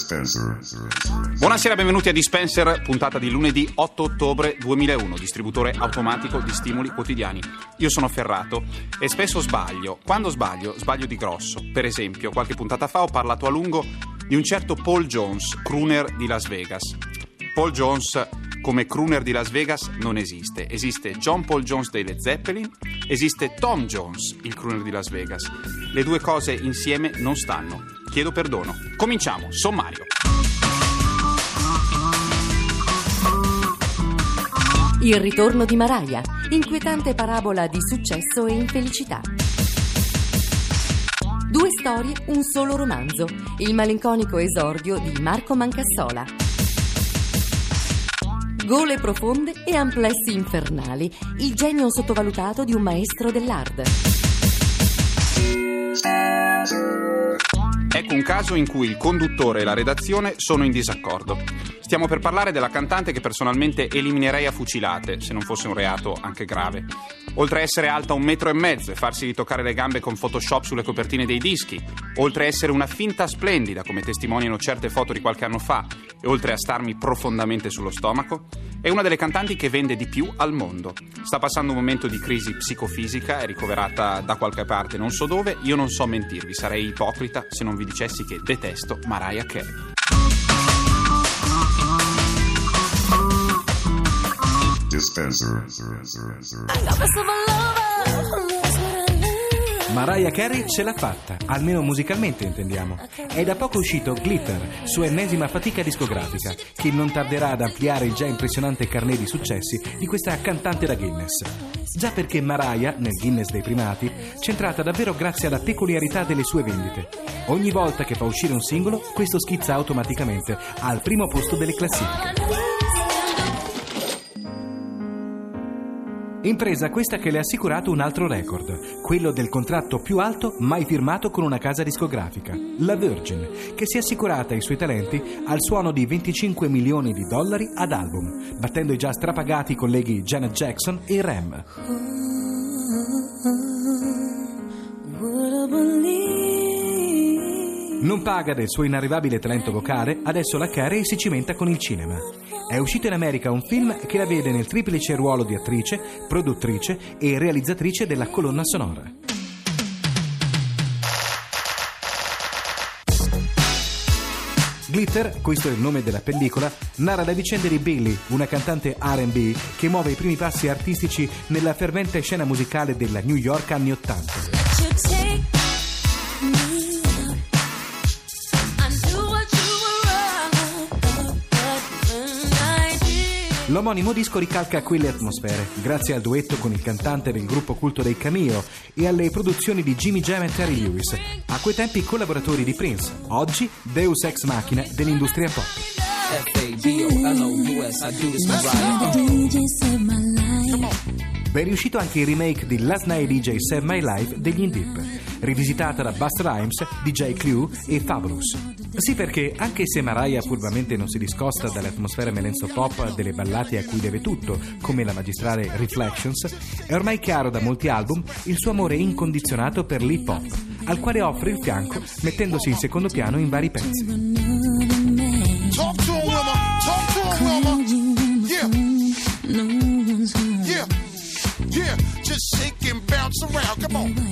Dispenser. Buonasera, benvenuti a Dispenser, puntata di lunedì 8 ottobre 2001, distributore automatico di stimoli quotidiani. Io sono Ferrato e spesso sbaglio. Quando sbaglio, sbaglio di grosso. Per esempio, qualche puntata fa ho parlato a lungo di un certo Paul Jones, crooner di Las Vegas. Paul Jones come crooner di Las Vegas non esiste. Esiste John Paul Jones dei Led Zeppelin, esiste Tom Jones, il crooner di Las Vegas. Le due cose insieme non stanno. Chiedo perdono. Cominciamo, sommario. Il ritorno di Mariah, inquietante parabola di successo e infelicità. Due storie, un solo romanzo. Il malinconico esordio di Marco Mancassola. Gole profonde e amplessi infernali. Il genio sottovalutato di un maestro dell'art. Ecco un caso in cui il conduttore e la redazione sono in disaccordo. Stiamo per parlare della cantante che personalmente eliminerei a fucilate, se non fosse un reato anche grave. Oltre a essere alta un metro e mezzo e farsi ritoccare le gambe con Photoshop sulle copertine dei dischi, oltre a essere una finta splendida, come testimoniano certe foto di qualche anno fa, e oltre a starmi profondamente sullo stomaco, è una delle cantanti che vende di più al mondo. Sta passando un momento di crisi psicofisica, è ricoverata da qualche parte, non so dove, io non so mentirvi, sarei ipocrita se non vi dicessi che detesto Mariah Carey. Dispenser. Mariah Carey ce l'ha fatta, almeno musicalmente intendiamo. È da poco uscito Glitter, sua ennesima fatica discografica, che non tarderà ad ampliare il già impressionante carnet di successi di questa cantante da Guinness. Già perché Mariah, nel Guinness dei primati, c'è entrata davvero grazie alla peculiarità delle sue vendite. Ogni volta che fa uscire un singolo, questo schizza automaticamente al primo posto delle classifiche. Impresa questa che le ha assicurato un altro record, quello del contratto più alto mai firmato con una casa discografica, la Virgin, che si è assicurata i suoi talenti al suono di 25 milioni di dollari ad album, battendo i già strapagati colleghi Janet Jackson e Rem. Non paga del suo inarrivabile talento vocale, adesso la Carey si cimenta con il cinema. È uscito in America un film che la vede nel triplice ruolo di attrice, produttrice e realizzatrice della colonna sonora. Glitter, questo è il nome della pellicola, narra le vicende di Billy, una cantante RB che muove i primi passi artistici nella fervente scena musicale della New York anni Ottanta. L'omonimo disco ricalca quelle atmosfere, grazie al duetto con il cantante del gruppo culto dei Cameo e alle produzioni di Jimmy Jam e Terry Lewis, a quei tempi collaboratori di Prince, oggi Deus Ex Machina dell'industria pop. Ben riuscito anche il remake di Last Night DJ Save My Life degli Indip, rivisitata da Buster Rhymes, DJ Clue e Fabulous. Sì, perché anche se Mariah furbamente non si discosta dalle atmosfere melenzo pop delle ballate a cui deve tutto, come la magistrale Reflections, è ormai chiaro da molti album il suo amore incondizionato per l'hip hop, al quale offre il fianco mettendosi in secondo piano in vari pezzi.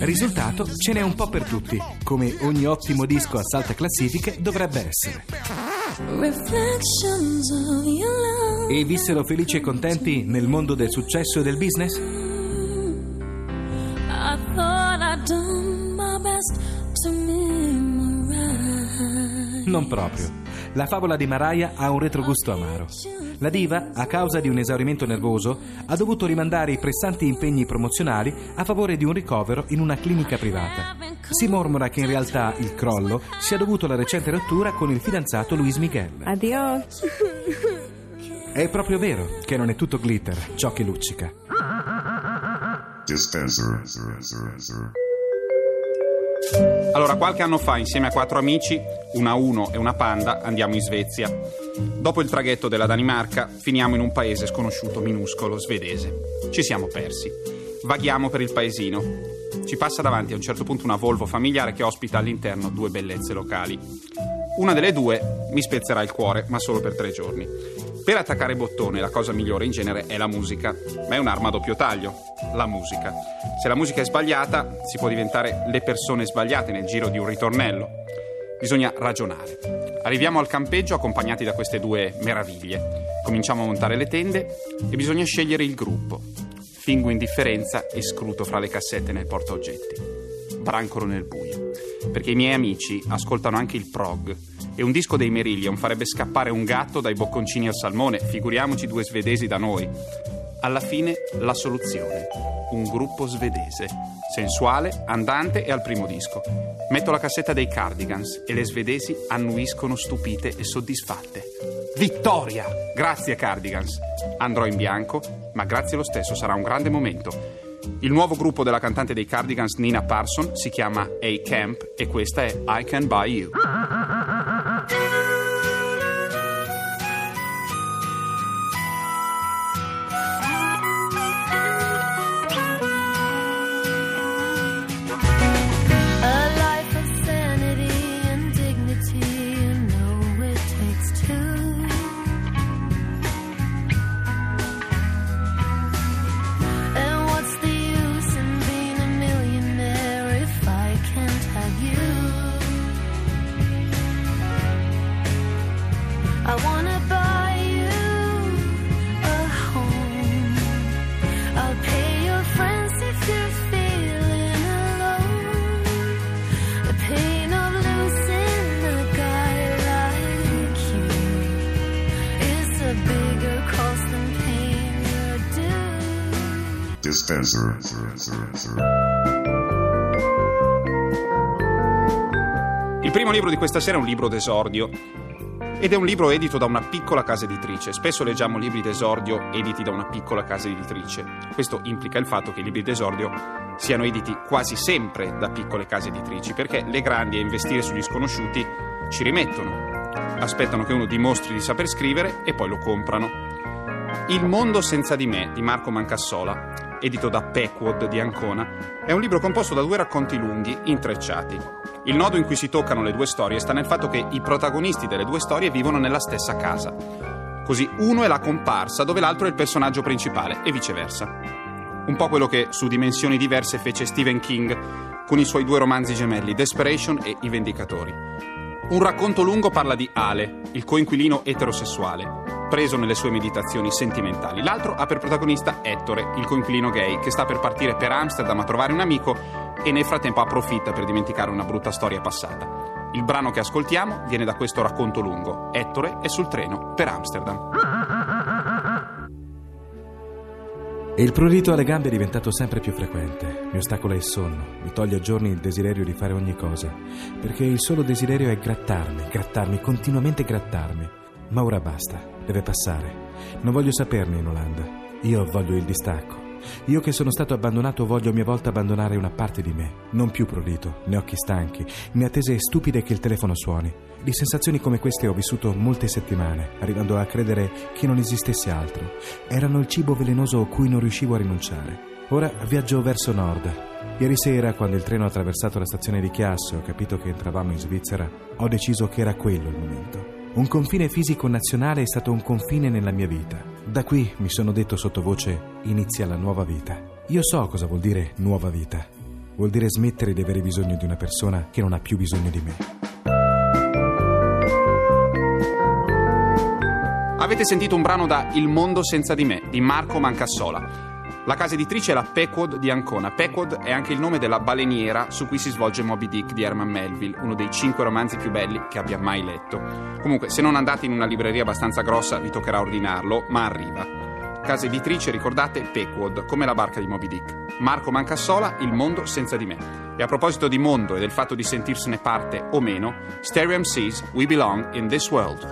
Risultato ce n'è un po' per tutti, come ogni ottimo disco a salta classifiche dovrebbe essere. E vissero felici e contenti nel mondo del successo e del business? Non proprio. La favola di Mariah ha un retrogusto amaro. La diva, a causa di un esaurimento nervoso, ha dovuto rimandare i pressanti impegni promozionali a favore di un ricovero in una clinica privata. Si mormora che in realtà il crollo sia dovuto alla recente rottura con il fidanzato Luis Miguel. Adiós. È proprio vero che non è tutto glitter ciò che luccica. Dispenser. Allora, qualche anno fa, insieme a quattro amici, una Uno e una Panda, andiamo in Svezia. Dopo il traghetto della Danimarca, finiamo in un paese sconosciuto, minuscolo, svedese. Ci siamo persi. Vaghiamo per il paesino. Ci passa davanti a un certo punto una Volvo familiare che ospita all'interno due bellezze locali. Una delle due mi spezzerà il cuore, ma solo per tre giorni. Per attaccare bottone la cosa migliore in genere è la musica, ma è un'arma a doppio taglio, la musica. Se la musica è sbagliata si può diventare le persone sbagliate nel giro di un ritornello. Bisogna ragionare. Arriviamo al campeggio accompagnati da queste due meraviglie. Cominciamo a montare le tende e bisogna scegliere il gruppo. Fingo indifferenza e scruto fra le cassette nel portaoggetti. Brancolo nel buio. Perché i miei amici ascoltano anche il prog e un disco dei Merillion farebbe scappare un gatto dai bocconcini al salmone, figuriamoci due svedesi da noi. Alla fine la soluzione, un gruppo svedese, sensuale, andante e al primo disco. Metto la cassetta dei Cardigans e le svedesi annuiscono stupite e soddisfatte. Vittoria! Grazie Cardigans. Andrò in bianco, ma grazie lo stesso, sarà un grande momento. Il nuovo gruppo della cantante dei Cardigans Nina Parson si chiama A Camp e questa è I Can Buy You. Dispenser. Il primo libro di questa sera è un libro d'esordio ed è un libro edito da una piccola casa editrice. Spesso leggiamo libri d'esordio editi da una piccola casa editrice. Questo implica il fatto che i libri d'esordio siano editi quasi sempre da piccole case editrici, perché le grandi a investire sugli sconosciuti ci rimettono. Aspettano che uno dimostri di saper scrivere e poi lo comprano. Il mondo senza di me di Marco Mancassola, edito da Pequod di Ancona, è un libro composto da due racconti lunghi, intrecciati. Il nodo in cui si toccano le due storie sta nel fatto che i protagonisti delle due storie vivono nella stessa casa. Così uno è la comparsa dove l'altro è il personaggio principale e viceversa. Un po' quello che su dimensioni diverse fece Stephen King con i suoi due romanzi gemelli Desperation e I Vendicatori. Un racconto lungo parla di Ale, il coinquilino eterosessuale, preso nelle sue meditazioni sentimentali. L'altro ha per protagonista Ettore, il coinquilino gay, che sta per partire per Amsterdam a trovare un amico e nel frattempo approfitta per dimenticare una brutta storia passata. Il brano che ascoltiamo viene da questo racconto lungo. Ettore è sul treno per Amsterdam. Il prurito alle gambe è diventato sempre più frequente. Mi ostacola il sonno, mi toglie a giorni il desiderio di fare ogni cosa. Perché il solo desiderio è grattarmi, grattarmi, continuamente grattarmi. Ma ora basta, deve passare. Non voglio saperne in Olanda. Io voglio il distacco. Io che sono stato abbandonato voglio a mia volta abbandonare una parte di me. Non più prurito, né occhi stanchi, né attese stupide che il telefono suoni. Di sensazioni come queste ho vissuto molte settimane, arrivando a credere che non esistesse altro. Erano il cibo velenoso cui non riuscivo a rinunciare. Ora viaggio verso nord. Ieri sera, quando il treno ha attraversato la stazione di Chiasso e ho capito che entravamo in Svizzera, ho deciso che era quello il momento. Un confine fisico nazionale è stato un confine nella mia vita. Da qui mi sono detto sottovoce inizia la nuova vita. Io so cosa vuol dire nuova vita. Vuol dire smettere di avere bisogno di una persona che non ha più bisogno di me. Avete sentito un brano da Il mondo senza di me di Marco Mancassola. La casa editrice è la Pequod di Ancona. Pequod è anche il nome della baleniera su cui si svolge Moby Dick di Herman Melville, uno dei cinque romanzi più belli che abbia mai letto. Comunque, se non andate in una libreria abbastanza grossa, vi toccherà ordinarlo, ma arriva. Casa editrice, ricordate, Pequod, come la barca di Moby Dick. Marco Mancassola, Il mondo senza di me. E a proposito di mondo e del fatto di sentirsene parte o meno, Stereo MCs, We Belong in This World.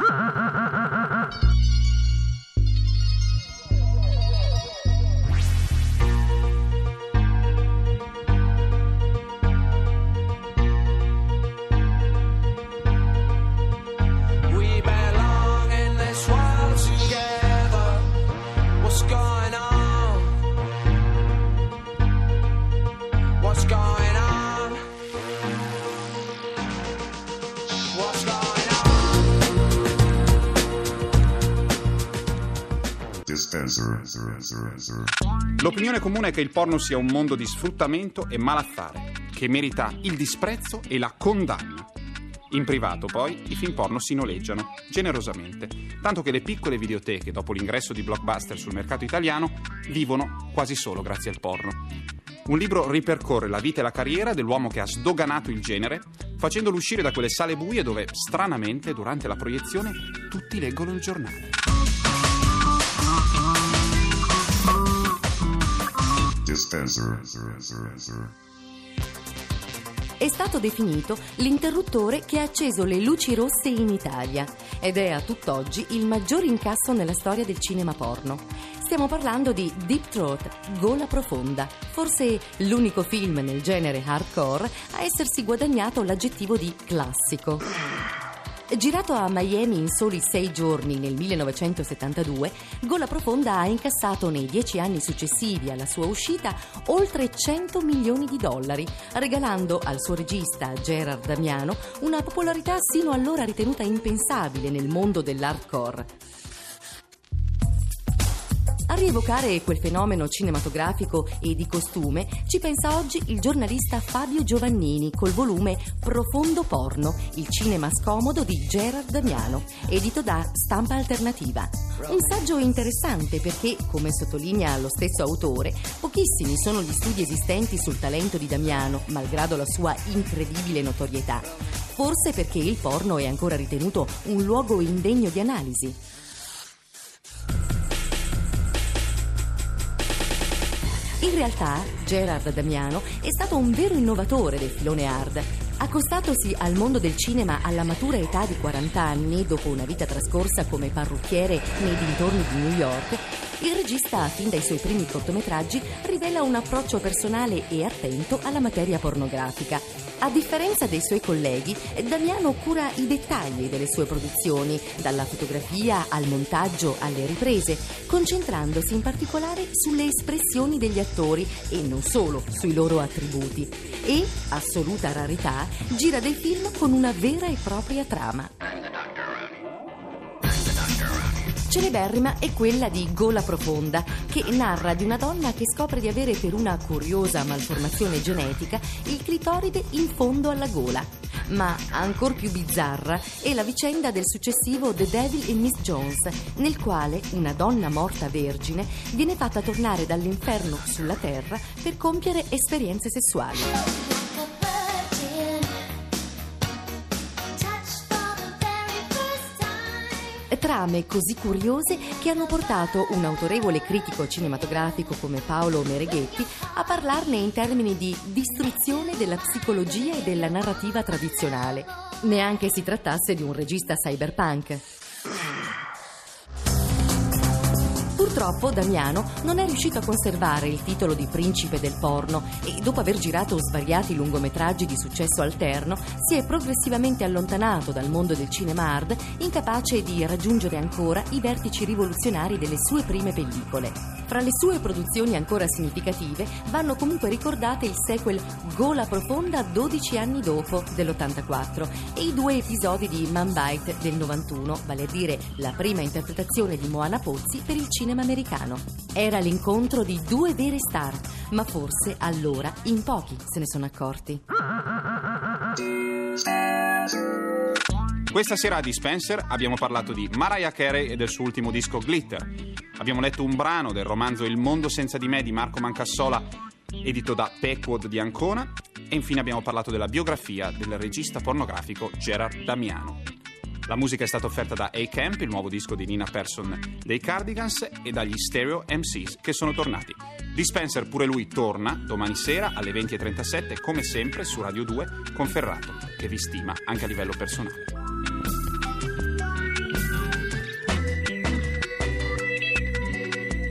L'opinione comune è che il porno sia un mondo di sfruttamento e malaffare, che merita il disprezzo e la condanna. In privato, poi, i film porno si noleggiano, generosamente, tanto che le piccole videoteche, dopo l'ingresso di blockbuster sul mercato italiano, vivono quasi solo grazie al porno. Un libro ripercorre la vita e la carriera dell'uomo che ha sdoganato il genere, facendolo uscire da quelle sale buie dove, stranamente, durante la proiezione, tutti leggono il giornale. Dispenser. È stato definito l'interruttore che ha acceso le luci rosse in Italia ed è a tutt'oggi il maggior incasso nella storia del cinema porno. Stiamo parlando di Deep Throat, Gola Profonda, forse l'unico film nel genere hardcore a essersi guadagnato l'aggettivo di classico. Girato a Miami in soli sei giorni nel 1972, Gola Profonda ha incassato nei dieci anni successivi alla sua uscita oltre 100 milioni di dollari, regalando al suo regista Gerard Damiano una popolarità sino allora ritenuta impensabile nel mondo dell'hardcore. A rievocare quel fenomeno cinematografico e di costume ci pensa oggi il giornalista Fabio Giovannini col volume Profondo Porno, il cinema scomodo di Gerard Damiano, edito da Stampa Alternativa. Un saggio interessante perché, come sottolinea lo stesso autore, pochissimi sono gli studi esistenti sul talento di Damiano, malgrado la sua incredibile notorietà. Forse perché il porno è ancora ritenuto un luogo indegno di analisi. In realtà, Gerard Damiano è stato un vero innovatore del filone hard. Accostatosi al mondo del cinema alla matura età di 40 anni, dopo una vita trascorsa come parrucchiere nei dintorni di New York, il regista, fin dai suoi primi cortometraggi, rivela un approccio personale e attento alla materia pornografica. A differenza dei suoi colleghi, Damiano cura i dettagli delle sue produzioni, dalla fotografia al montaggio alle riprese, concentrandosi in particolare sulle espressioni degli attori e non solo sui loro attributi. E, assoluta rarità, gira dei film con una vera e propria trama. Celeberrima è quella di Gola Profonda, che narra di una donna che scopre di avere per una curiosa malformazione genetica il clitoride in fondo alla gola. Ma ancor più bizzarra è la vicenda del successivo The Devil in Miss Jones, nel quale una donna morta vergine viene fatta tornare dall'inferno sulla terra per compiere esperienze sessuali. Trame così curiose che hanno portato un autorevole critico cinematografico come Paolo Mereghetti a parlarne in termini di distruzione della psicologia e della narrativa tradizionale. Neanche si trattasse di un regista cyberpunk. Purtroppo Damiano non è riuscito a conservare il titolo di principe del porno e dopo aver girato svariati lungometraggi di successo alterno si è progressivamente allontanato dal mondo del cinema hard, incapace di raggiungere ancora i vertici rivoluzionari delle sue prime pellicole. Fra le sue produzioni ancora significative vanno comunque ricordate il sequel Gola Profonda 12 anni dopo dell'84 e i due episodi di Man Bite del 91, vale a dire la prima interpretazione di Moana Pozzi per il cinema americano. Era l'incontro di due vere star, ma forse allora in pochi se ne sono accorti. Questa sera a Dispenser abbiamo parlato di Mariah Carey e del suo ultimo disco Glitter. Abbiamo letto un brano del romanzo Il mondo senza di me di Marco Mancassola, edito da Peckwood di Ancona. E infine abbiamo parlato della biografia del regista pornografico Gerard Damiano. La musica è stata offerta da A-Camp, il nuovo disco di Nina Persson dei Cardigans, e dagli Stereo MCs che sono tornati. Dispenser pure lui torna domani sera alle 20.37, come sempre su Radio 2 con Ferrato, che vi stima anche a livello personale.